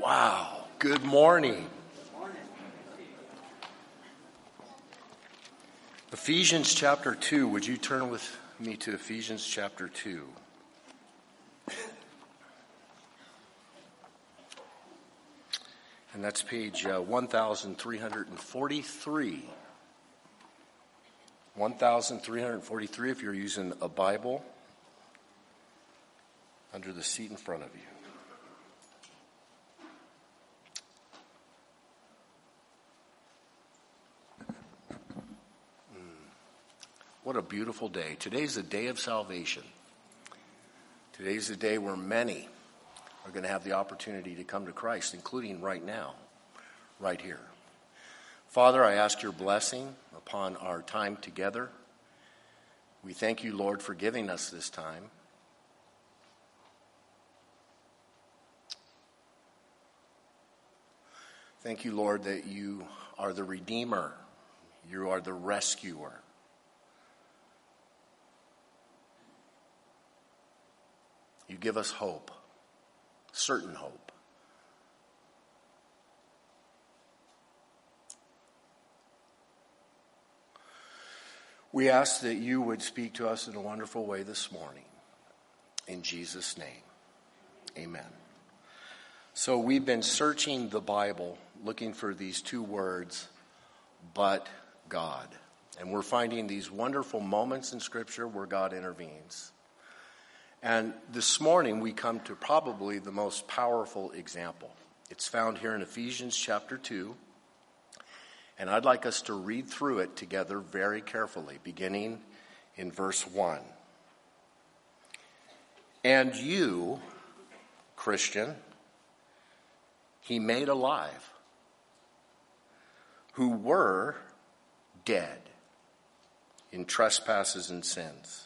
Wow. Good morning. Ephesians chapter 2. Would you turn with me to Ephesians chapter 2? And that's page uh, 1343. 1343 if you're using a Bible under the seat in front of you. What a beautiful day. Today's the day of salvation. Today's the day where many are going to have the opportunity to come to Christ, including right now, right here. Father, I ask your blessing upon our time together. We thank you, Lord, for giving us this time. Thank you, Lord, that you are the Redeemer, you are the rescuer. You give us hope, certain hope. We ask that you would speak to us in a wonderful way this morning. In Jesus' name, amen. So we've been searching the Bible looking for these two words, but God. And we're finding these wonderful moments in Scripture where God intervenes. And this morning we come to probably the most powerful example. It's found here in Ephesians chapter 2. And I'd like us to read through it together very carefully, beginning in verse 1. And you, Christian, he made alive, who were dead in trespasses and sins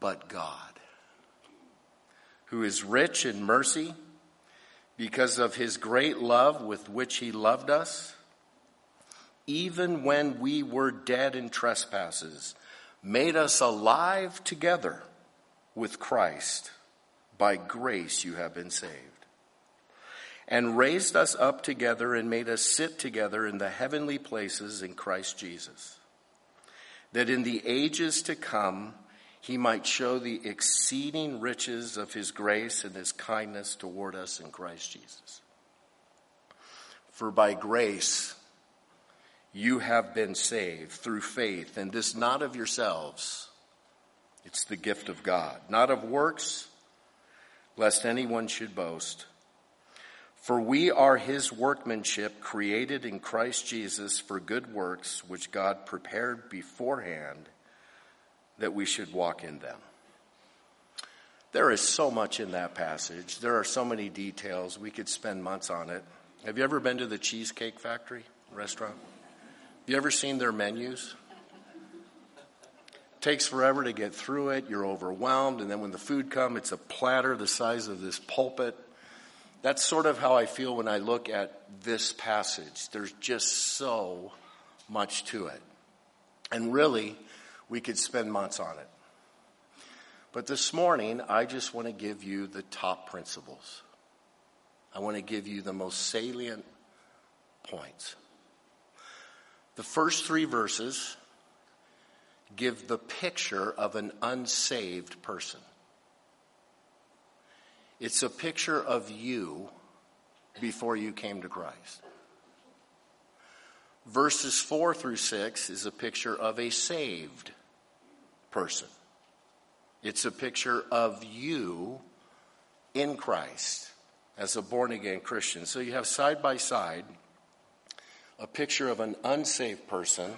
but God, who is rich in mercy because of his great love with which he loved us, even when we were dead in trespasses, made us alive together with Christ. By grace you have been saved. And raised us up together and made us sit together in the heavenly places in Christ Jesus. That in the ages to come, he might show the exceeding riches of his grace and his kindness toward us in Christ Jesus. For by grace you have been saved through faith, and this not of yourselves. It's the gift of God, not of works, lest anyone should boast. For we are his workmanship, created in Christ Jesus for good works, which God prepared beforehand that we should walk in them. There is so much in that passage. There are so many details. We could spend months on it. Have you ever been to the Cheesecake Factory restaurant? Have you ever seen their menus? It takes forever to get through it. You're overwhelmed. And then when the food comes, it's a platter the size of this pulpit. That's sort of how I feel when I look at this passage. There's just so much to it. And really, we could spend months on it. But this morning, I just want to give you the top principles. I want to give you the most salient points. The first three verses give the picture of an unsaved person. It's a picture of you before you came to Christ. Verses 4 through 6 is a picture of a saved person. It's a picture of you in Christ as a born again Christian. So you have side by side a picture of an unsaved person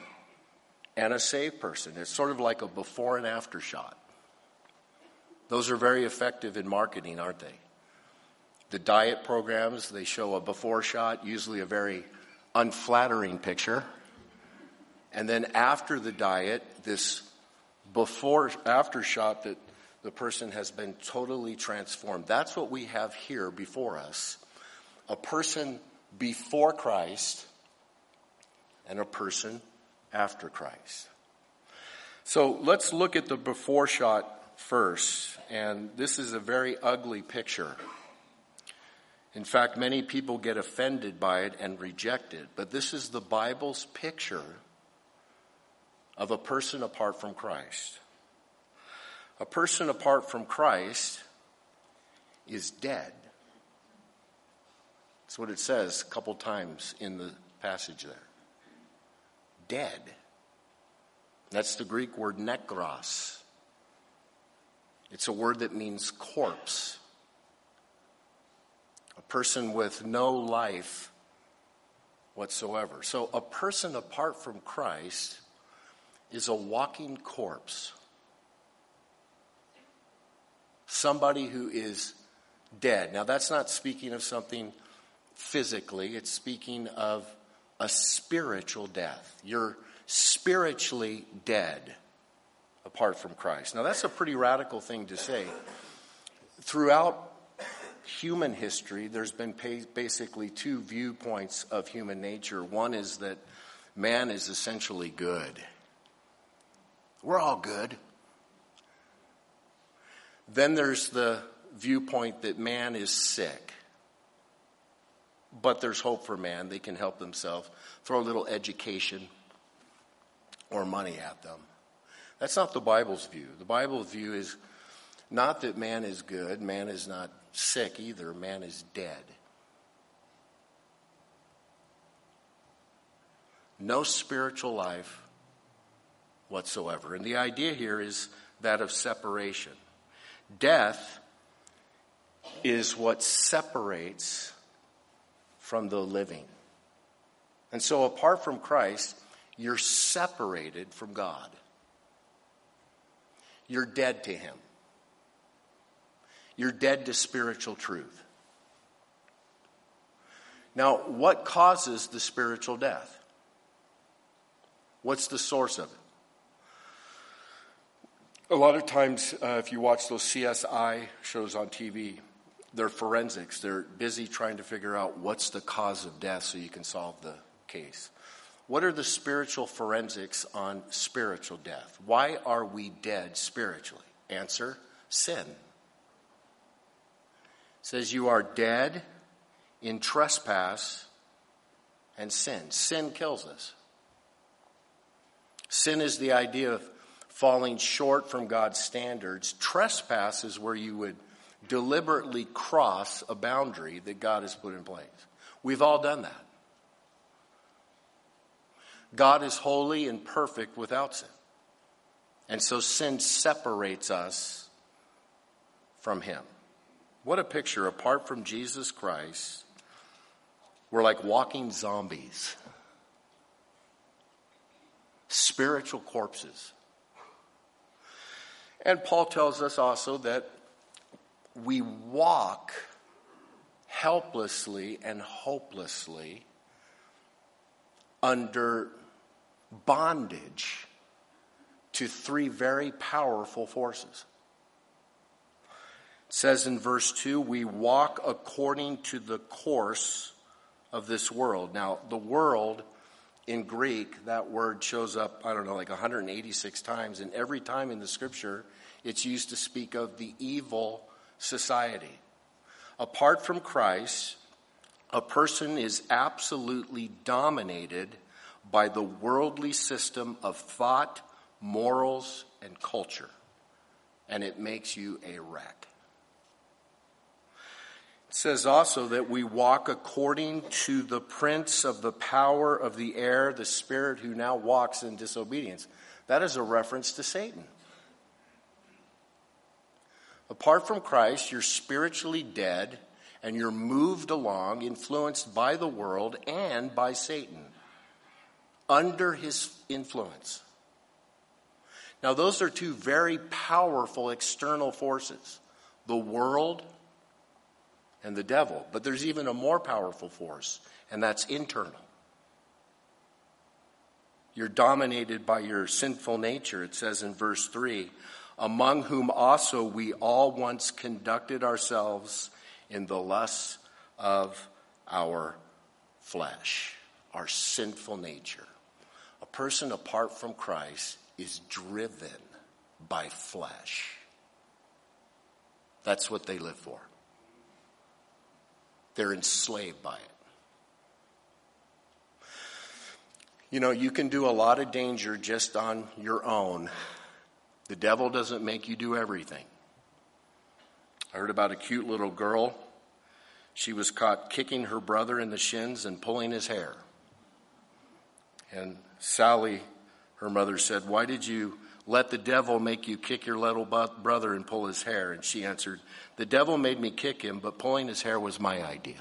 and a saved person. It's sort of like a before and after shot. Those are very effective in marketing, aren't they? the diet programs, they show a before shot, usually a very unflattering picture. And then after the diet, this before after shot that the person has been totally transformed. That's what we have here before us. A person before Christ and a person after Christ. So let's look at the before shot first. And this is a very ugly picture. In fact, many people get offended by it and reject it. But this is the Bible's picture of a person apart from Christ. A person apart from Christ is dead. That's what it says a couple times in the passage there. Dead. That's the Greek word nekros. It's a word that means corpse. A person with no life whatsoever. So a person apart from Christ is a walking corpse somebody who is dead. Now, that's not speaking of something physically, it's speaking of a spiritual death. You're spiritually dead apart from Christ. Now, that's a pretty radical thing to say. Throughout human history, there's been basically two viewpoints of human nature. One is that man is essentially good. We're all good. Then there's the viewpoint that man is sick. But there's hope for man. They can help themselves. Throw a little education or money at them. That's not the Bible's view. The Bible's view is not that man is good, man is not sick either, man is dead. No spiritual life whatsoever. And the idea here is that of separation. Death is what separates from the living. And so, apart from Christ, you're separated from God. You're dead to Him. You're dead to spiritual truth. Now, what causes the spiritual death? What's the source of it? A lot of times, uh, if you watch those CSI shows on TV, they're forensics. They're busy trying to figure out what's the cause of death so you can solve the case. What are the spiritual forensics on spiritual death? Why are we dead spiritually? Answer sin. It says you are dead in trespass and sin. Sin kills us. Sin is the idea of falling short from God's standards. Trespass is where you would deliberately cross a boundary that God has put in place. We've all done that. God is holy and perfect without sin. And so sin separates us from Him. What a picture. Apart from Jesus Christ, we're like walking zombies, spiritual corpses. And Paul tells us also that we walk helplessly and hopelessly under bondage to three very powerful forces. It says in verse 2 we walk according to the course of this world. Now, the world in Greek, that word shows up, I don't know, like 186 times, and every time in the scripture, it's used to speak of the evil society. Apart from Christ, a person is absolutely dominated by the worldly system of thought, morals, and culture, and it makes you a wreck. Says also that we walk according to the prince of the power of the air, the spirit who now walks in disobedience. That is a reference to Satan. Apart from Christ, you're spiritually dead and you're moved along, influenced by the world and by Satan, under his influence. Now, those are two very powerful external forces the world and the devil. But there's even a more powerful force, and that's internal. You're dominated by your sinful nature, it says in verse 3 among whom also we all once conducted ourselves in the lusts of our flesh, our sinful nature. A person apart from Christ is driven by flesh. That's what they live for. They're enslaved by it. You know, you can do a lot of danger just on your own. The devil doesn't make you do everything. I heard about a cute little girl. She was caught kicking her brother in the shins and pulling his hair. And Sally, her mother, said, Why did you let the devil make you kick your little brother and pull his hair? And she answered, The devil made me kick him, but pulling his hair was my idea.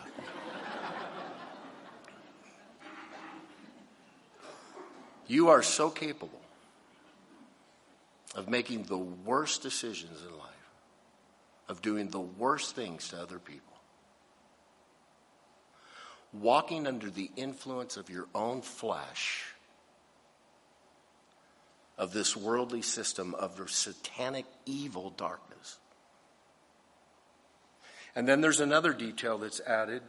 You are so capable of making the worst decisions in life, of doing the worst things to other people, walking under the influence of your own flesh, of this worldly system, of the satanic evil darkness. And then there's another detail that's added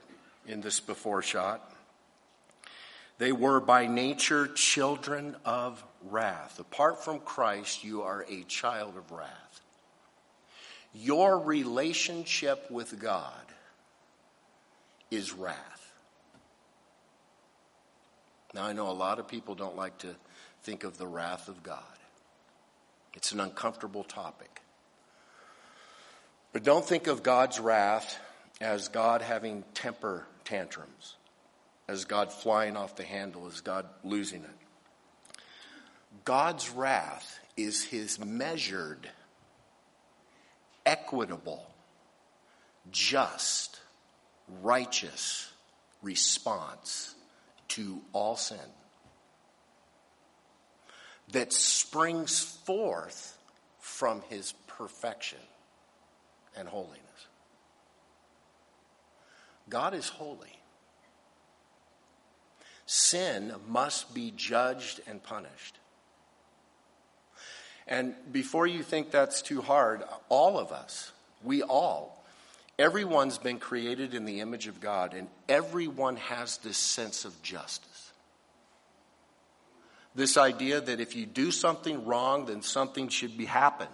in this before shot. They were by nature children of wrath. Apart from Christ, you are a child of wrath. Your relationship with God is wrath. Now, I know a lot of people don't like to think of the wrath of God, it's an uncomfortable topic. But don't think of God's wrath as God having temper tantrums as God flying off the handle, as God losing it. God's wrath is his measured, equitable, just, righteous response to all sin that springs forth from his perfection and holiness. God is holy sin must be judged and punished. And before you think that's too hard, all of us, we all, everyone's been created in the image of God, and everyone has this sense of justice. This idea that if you do something wrong, then something should be happen.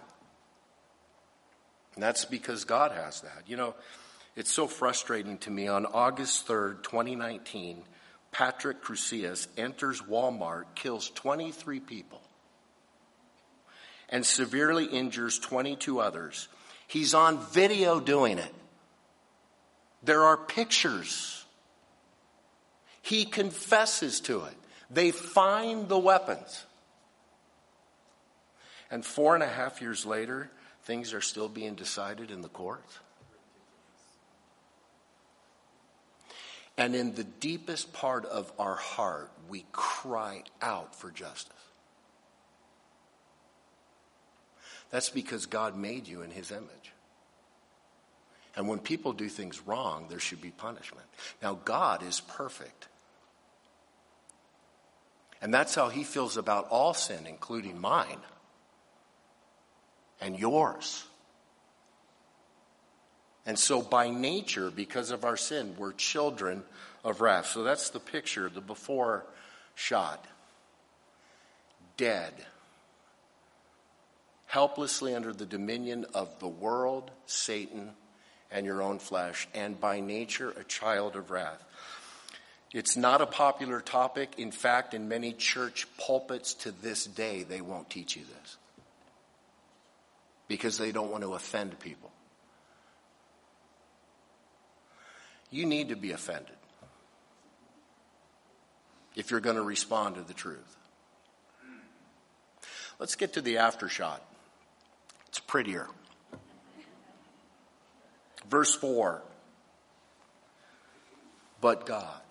And that's because God has that. You know, it's so frustrating to me. On August 3rd, 2019, Patrick Crusius enters Walmart, kills 23 people, and severely injures 22 others. He's on video doing it. There are pictures. He confesses to it. They find the weapons. And four and a half years later, things are still being decided in the courts. And in the deepest part of our heart, we cry out for justice. That's because God made you in His image. And when people do things wrong, there should be punishment. Now, God is perfect. And that's how He feels about all sin, including mine and yours. And so, by nature, because of our sin, we're children of wrath. So, that's the picture, the before shot. Dead. Helplessly under the dominion of the world, Satan, and your own flesh, and by nature, a child of wrath. It's not a popular topic. In fact, in many church pulpits to this day, they won't teach you this because they don't want to offend people. you need to be offended if you're going to respond to the truth. Let's get to the aftershot. It's prettier. Verse 4 But God,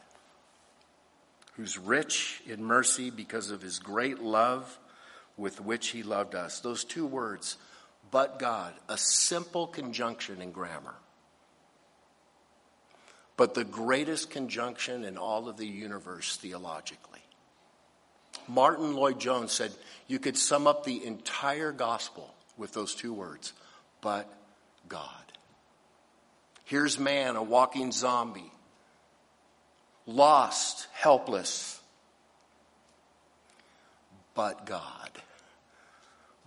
who's rich in mercy because of his great love with which he loved us. Those two words, but God, a simple conjunction in grammar. but the greatest conjunction in all of the universe theologically. Martyn Lloyd-Jones said you could sum up the entire gospel with those two words, but God. Here's man, a walking zombie, lost, helpless, but God.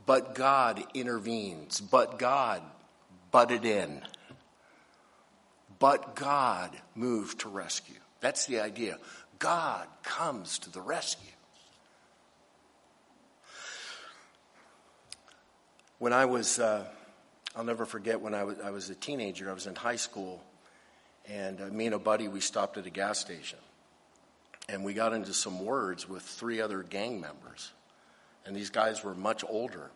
But God intervenes, but God butted in, but God moved to rescue. That's the idea. God comes to the rescue. When I was, uh, I'll never forget when I was, I was a teenager, I was in high school, and uh, me and a buddy, we stopped at a gas station. And we got into some words with three other gang members. And these guys were much older.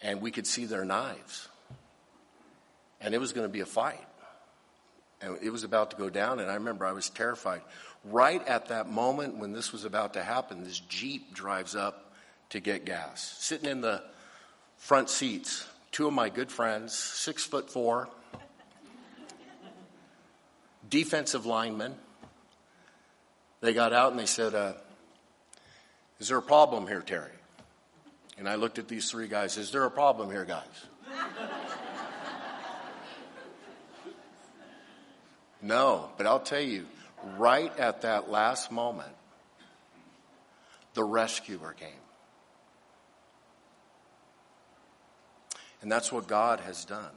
And we could see their knives. And it was going to be a fight. And it was about to go down. And I remember I was terrified. Right at that moment when this was about to happen, this Jeep drives up to get gas. Sitting in the front seats, two of my good friends, six foot four, defensive linemen. They got out and they said, uh, Is there a problem here, Terry? And I looked at these three guys, Is there a problem here, guys? no, but I'll tell you, right at that last moment, the rescuer came. And that's what God has done.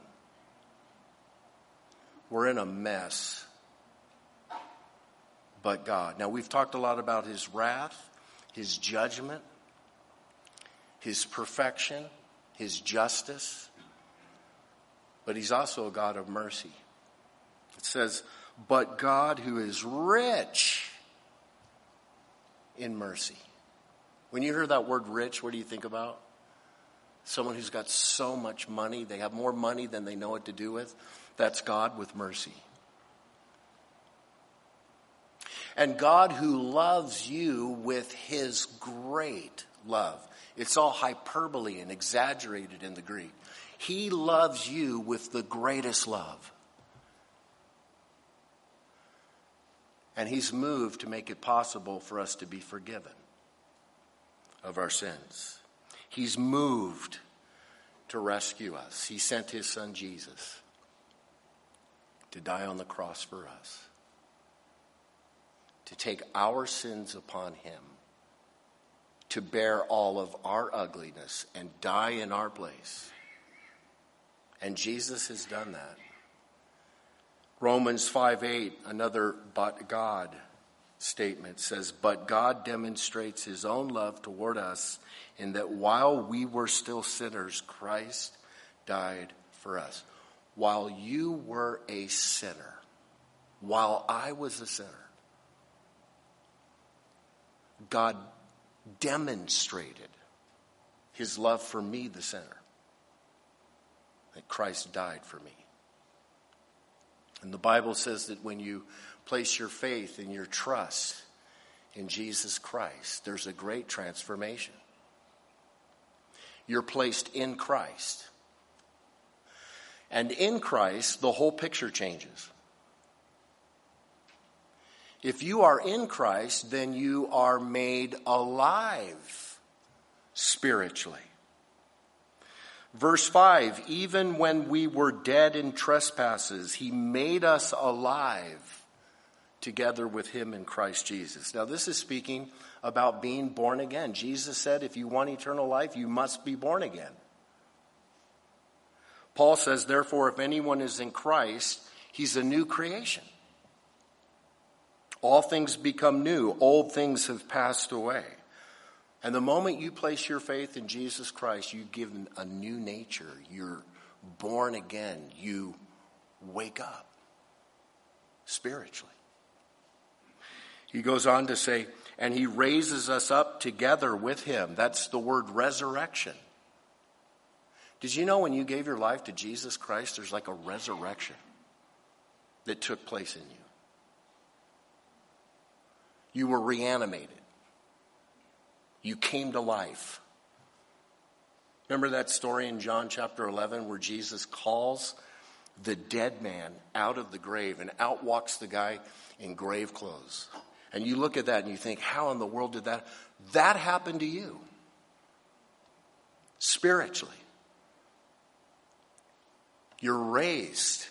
We're in a mess, but God. Now, we've talked a lot about His wrath, His judgment, His perfection, His justice, but He's also a God of mercy. It says, but God who is rich in mercy. When you hear that word rich, what do you think about? someone who's got so much money, they have more money than they know what to do with. That's God with mercy. And God who loves you with his great love. It's all hyperbole and exaggerated in the Greek. He loves you with the greatest love. And he's moved to make it possible for us to be forgiven of our sins. He's moved to rescue us. He sent his son Jesus to die on the cross for us, to take our sins upon him, to bear all of our ugliness and die in our place. And Jesus has done that. Romans 5 8, another but God statement says, But God demonstrates his own love toward us in that while we were still sinners, Christ died for us. While you were a sinner, while I was a sinner, God demonstrated his love for me, the sinner, that Christ died for me. And the Bible says that when you place your faith and your trust in Jesus Christ, there's a great transformation. You're placed in Christ. And in Christ, the whole picture changes. If you are in Christ, then you are made alive spiritually. Verse 5 Even when we were dead in trespasses, he made us alive together with him in Christ Jesus. Now, this is speaking about being born again. Jesus said, if you want eternal life, you must be born again. Paul says, therefore, if anyone is in Christ, he's a new creation. All things become new, old things have passed away. And the moment you place your faith in Jesus Christ, you give a new nature. You're born again. You wake up spiritually. He goes on to say, and he raises us up together with him. That's the word resurrection. Did you know when you gave your life to Jesus Christ, there's like a resurrection that took place in you? You were reanimated. You came to life. Remember that story in John chapter 11 where Jesus calls the dead man out of the grave, and out walks the guy in grave clothes. And you look at that and you think, how in the world did that? That happened to you spiritually. You're raised.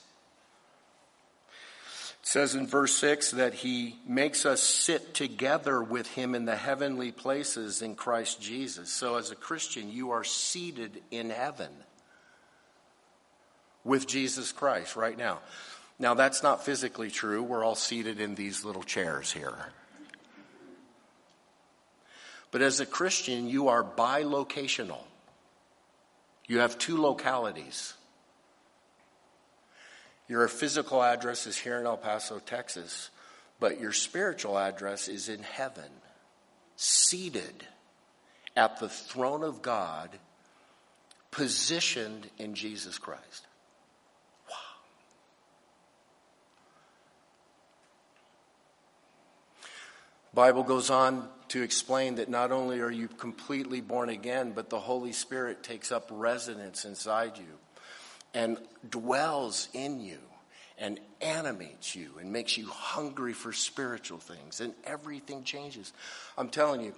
It says in verse 6 that he makes us sit together with him in the heavenly places in Christ Jesus. So, as a Christian, you are seated in heaven with Jesus Christ right now. Now, that's not physically true. We're all seated in these little chairs here. But as a Christian, you are bilocational. You have two localities. Your physical address is here in El Paso, Texas, but your spiritual address is in heaven, seated at the throne of God, positioned in Jesus Christ. Wow. Bible goes on to explain that not only are you completely born again, but the Holy Spirit takes up residence inside you and dwells in you and animates you and makes you hungry for spiritual things, and everything changes. I'm telling you,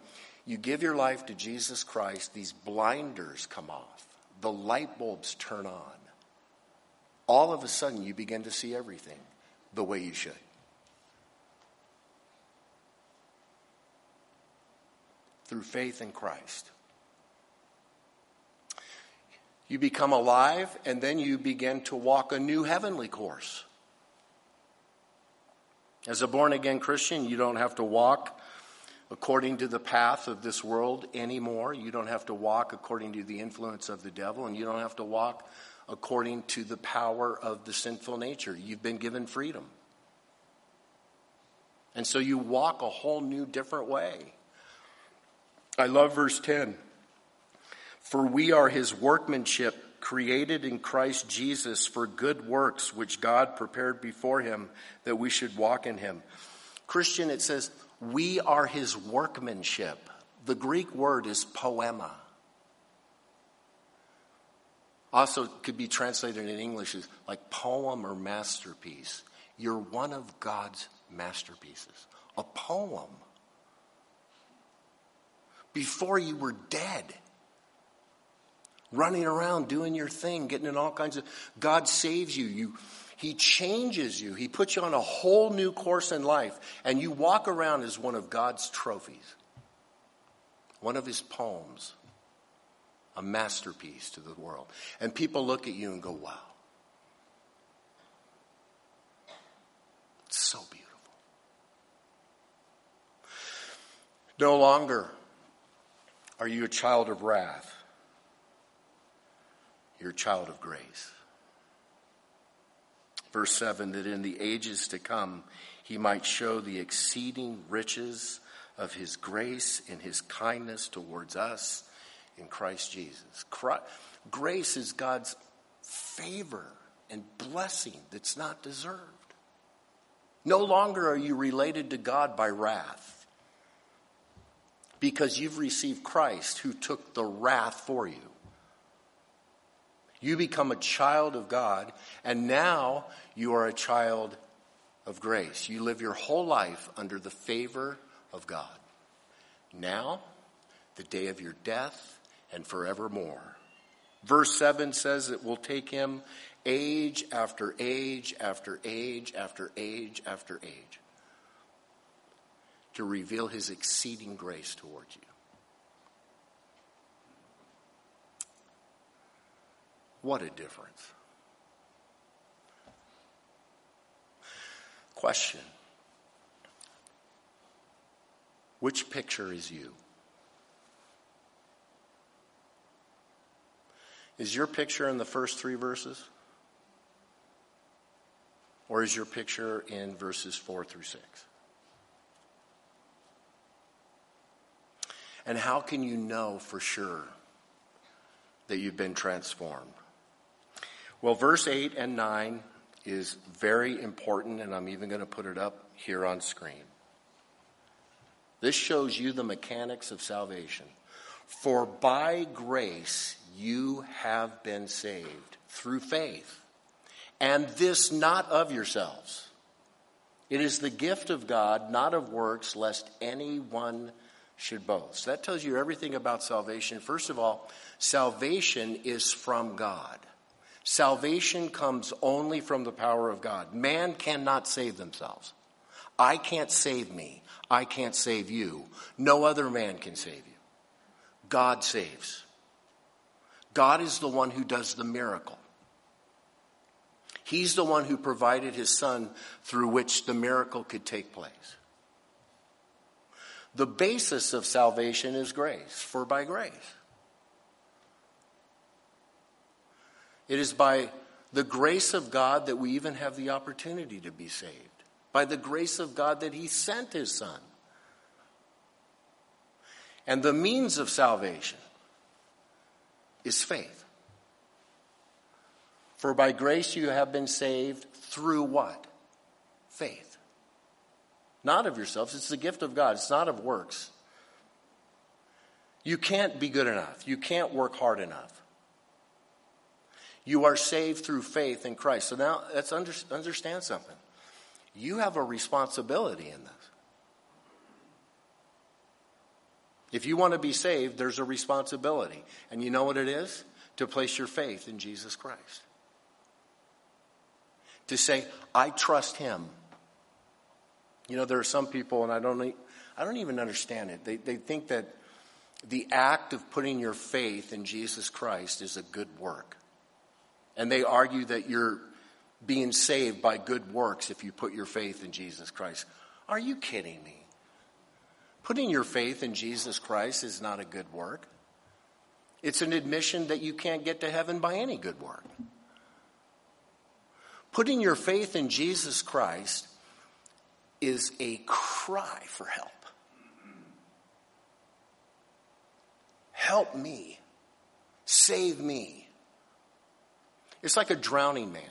you give your life to Jesus Christ, these blinders come off, the light bulbs turn on. All of a sudden, you begin to see everything the way you should. Through faith in Christ. You become alive, and then you begin to walk a new heavenly course. As a born again Christian, you don't have to walk according to the path of this world anymore. You don't have to walk according to the influence of the devil, and you don't have to walk according to the power of the sinful nature. You've been given freedom. And so you walk a whole new, different way. I love verse 10. For we are his workmanship, created in Christ Jesus for good works, which God prepared before him that we should walk in him. Christian, it says, we are his workmanship. The Greek word is poema. Also, could be translated in English as like poem or masterpiece. You're one of God's masterpieces. A poem. Before you were dead running around doing your thing, getting in all kinds of. God saves you. You. He changes you. He puts you on a whole new course in life, and you walk around as one of God's trophies, one of His poems, a masterpiece to the world. And people look at you and go, wow. It's so beautiful. No longer are you a child of wrath. You're a child of grace. Verse 7 that in the ages to come he might show the exceeding riches of his grace and his kindness towards us in Christ Jesus. Christ, grace is God's favor and blessing that's not deserved. No longer are you related to God by wrath because you've received Christ who took the wrath for you. You become a child of God, and now you are a child of grace. You live your whole life under the favor of God. Now, the day of your death, and forevermore. Verse 7 says it will take him age after age after age after age after age to reveal his exceeding grace towards you. What a difference. Question Which picture is you? Is your picture in the first three verses? Or is your picture in verses 4 through 6? And how can you know for sure that you've been transformed? Well, verse 8 and 9 is very important, and I'm even going to put it up here on screen. This shows you the mechanics of salvation. For by grace you have been saved through faith. And this not of yourselves. It is the gift of God, not of works, lest anyone should boast. That tells you everything about salvation. First of all, salvation is from God. Salvation comes only from the power of God. Man cannot save themselves. I can't save me. I can't save you. No other man can save you. God saves. God is the one who does the miracle. He's the one who provided his son through which the miracle could take place. The basis of salvation is grace, for by grace. It is by the grace of God that we even have the opportunity to be saved. By the grace of God that He sent His Son. And the means of salvation is faith. For by grace you have been saved through what? Faith. Not of yourselves, it's the gift of God, it's not of works. You can't be good enough, you can't work hard enough. You are saved through faith in Christ. So now let's understand something. You have a responsibility in this. If you want to be saved, there's a responsibility. And you know what it is? To place your faith in Jesus Christ. To say, I trust him. You know, there are some people, and I don't, I don't even understand it. They, they think that the act of putting your faith in Jesus Christ is a good work. And they argue that you're being saved by good works if you put your faith in Jesus Christ. Are you kidding me? Putting your faith in Jesus Christ is not a good work. It's an admission that you can't get to heaven by any good work. Putting your faith in Jesus Christ is a cry for help. Help me. Save me. It's like a drowning man.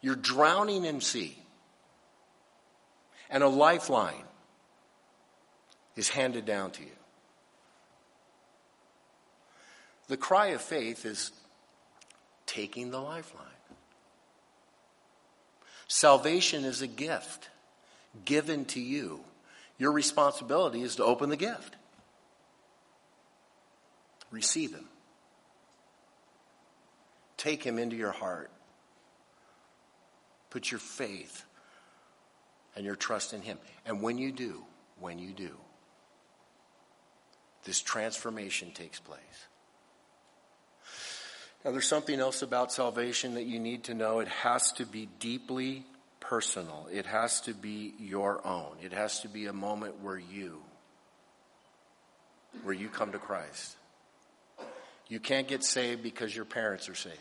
You're drowning in sea, and a lifeline is handed down to you. The cry of faith is taking the lifeline. Salvation is a gift given to you. Your responsibility is to open the gift, receive Him. Take him into your heart. Put your faith and your trust in him. And when you do, when you do, this transformation takes place. Now, there's something else about salvation that you need to know. It has to be deeply personal, it has to be your own. It has to be a moment where you, where you come to Christ. You can't get saved because your parents are saved.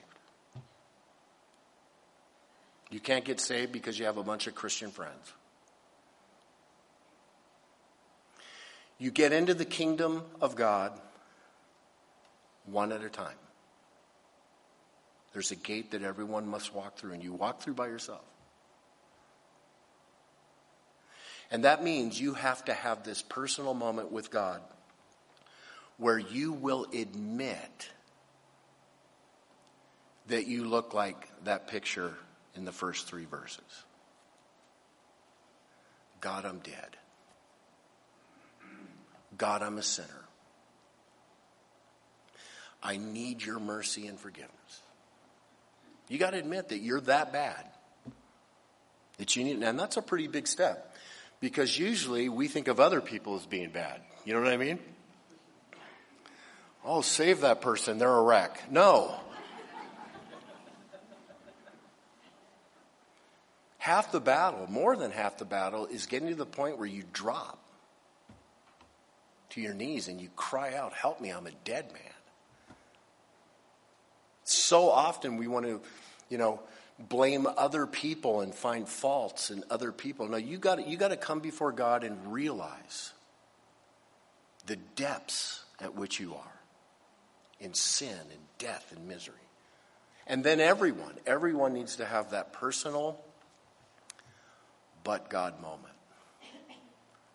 You can't get saved because you have a bunch of Christian friends. You get into the kingdom of God one at a time. There's a gate that everyone must walk through, and you walk through by yourself. And that means you have to have this personal moment with God where you will admit that you look like that picture in the first three verses. God, I'm dead. God, I'm a sinner. I need your mercy and forgiveness. You got to admit that you're that bad. That you need, and that's a pretty big step because usually we think of other people as being bad. You know what I mean? Oh, save that person. They're a wreck. No. Half the battle, more than half the battle, is getting to the point where you drop to your knees and you cry out, Help me, I'm a dead man. So often we want to, you know, blame other people and find faults in other people. No, you got you got to come before God and realize the depths at which you are in sin and death and misery. And then everyone, everyone needs to have that personal but God moment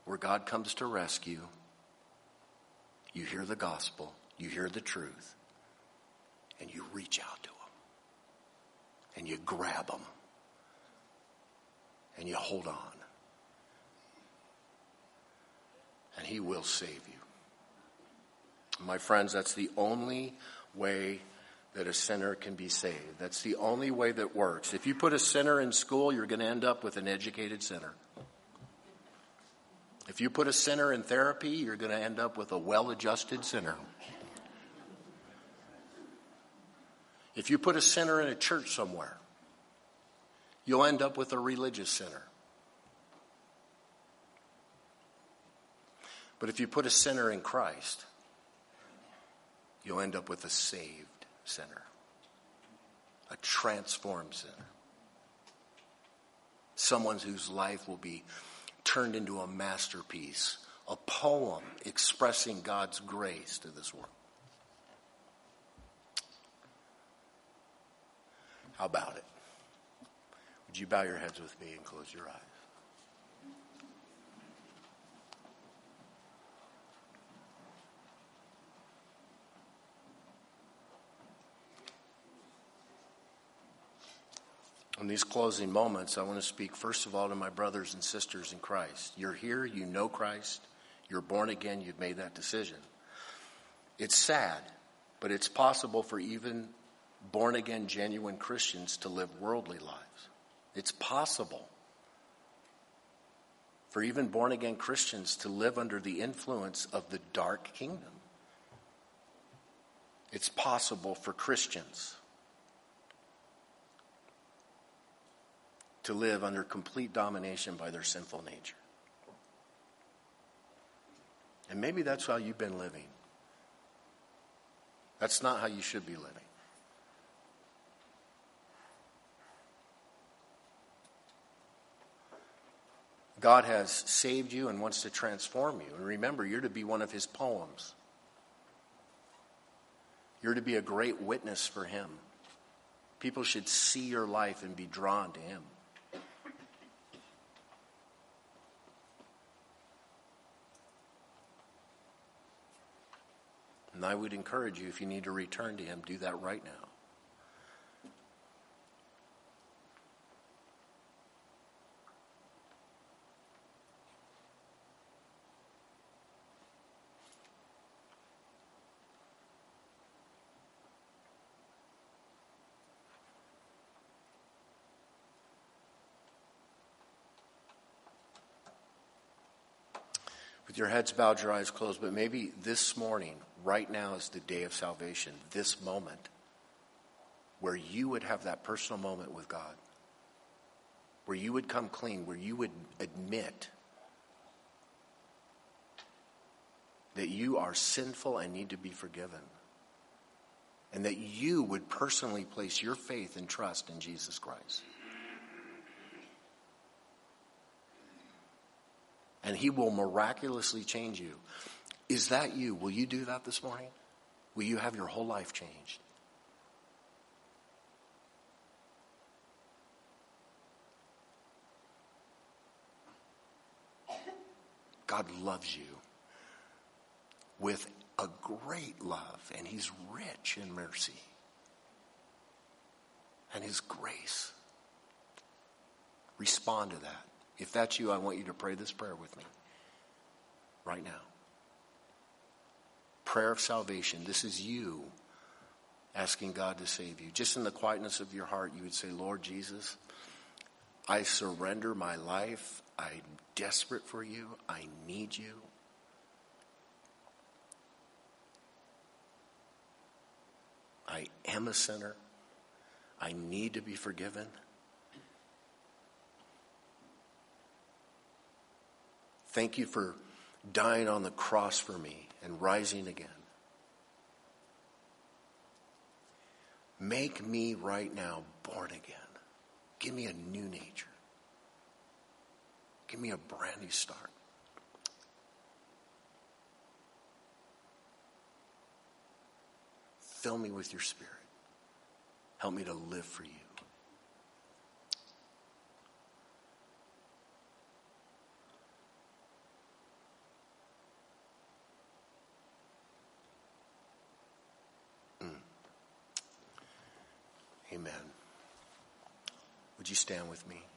where God comes to rescue. You hear the gospel, you hear the truth, and you reach out to Him. and you grab them and you hold on. And He will save you. My friends, that's the only way that a sinner can be saved. That's the only way that works. If you put a sinner in school, you're going to end up with an educated sinner. If you put a sinner in therapy, you're going to end up with a well adjusted sinner. If you put a sinner in a church somewhere, you'll end up with a religious sinner. But if you put a sinner in Christ, you'll end up with a saved sinner, a transformed sinner, someone whose life will be turned into a masterpiece, a poem expressing God's grace to this world. How about it? Would you bow your heads with me and close your eyes? In these closing moments, I want to speak first of all to my brothers and sisters in Christ. You're here, you know Christ, you're born again, you've made that decision. It's sad, but it's possible for even born again, genuine Christians to live worldly lives. It's possible for even born again Christians to live under the influence of the dark kingdom. It's possible for Christians to live under complete domination by their sinful nature. And maybe that's how you've been living. That's not how you should be living. God has saved you and wants to transform you. And remember, you're to be one of his poems. You're to be a great witness for him. People should see your life and be drawn to him. And I would encourage you, if you need to return to Him, do that right now. With your heads bowed, your eyes closed, but maybe this morning right now is the day of salvation, this moment, where you would have that personal moment with God, where you would come clean, where you would admit that you are sinful and need to be forgiven, and that you would personally place your faith and trust in Jesus Christ. And he will miraculously change you. Is that you? Will you do that this morning? Will you have your whole life changed? God loves you with a great love, and He's rich in mercy and His grace. Respond to that. If that's you, I want you to pray this prayer with me right now prayer of salvation. This is you asking God to save you. Just in the quietness of your heart, you would say, Lord Jesus, I surrender my life. I'm desperate for you. I need you. I am a sinner. I need to be forgiven. Thank you for dying on the cross for me and rising again. Make me right now born again. Give me a new nature. Give me a brand new start. Fill me with your spirit. Help me to live for you. Amen. Would you stand with me?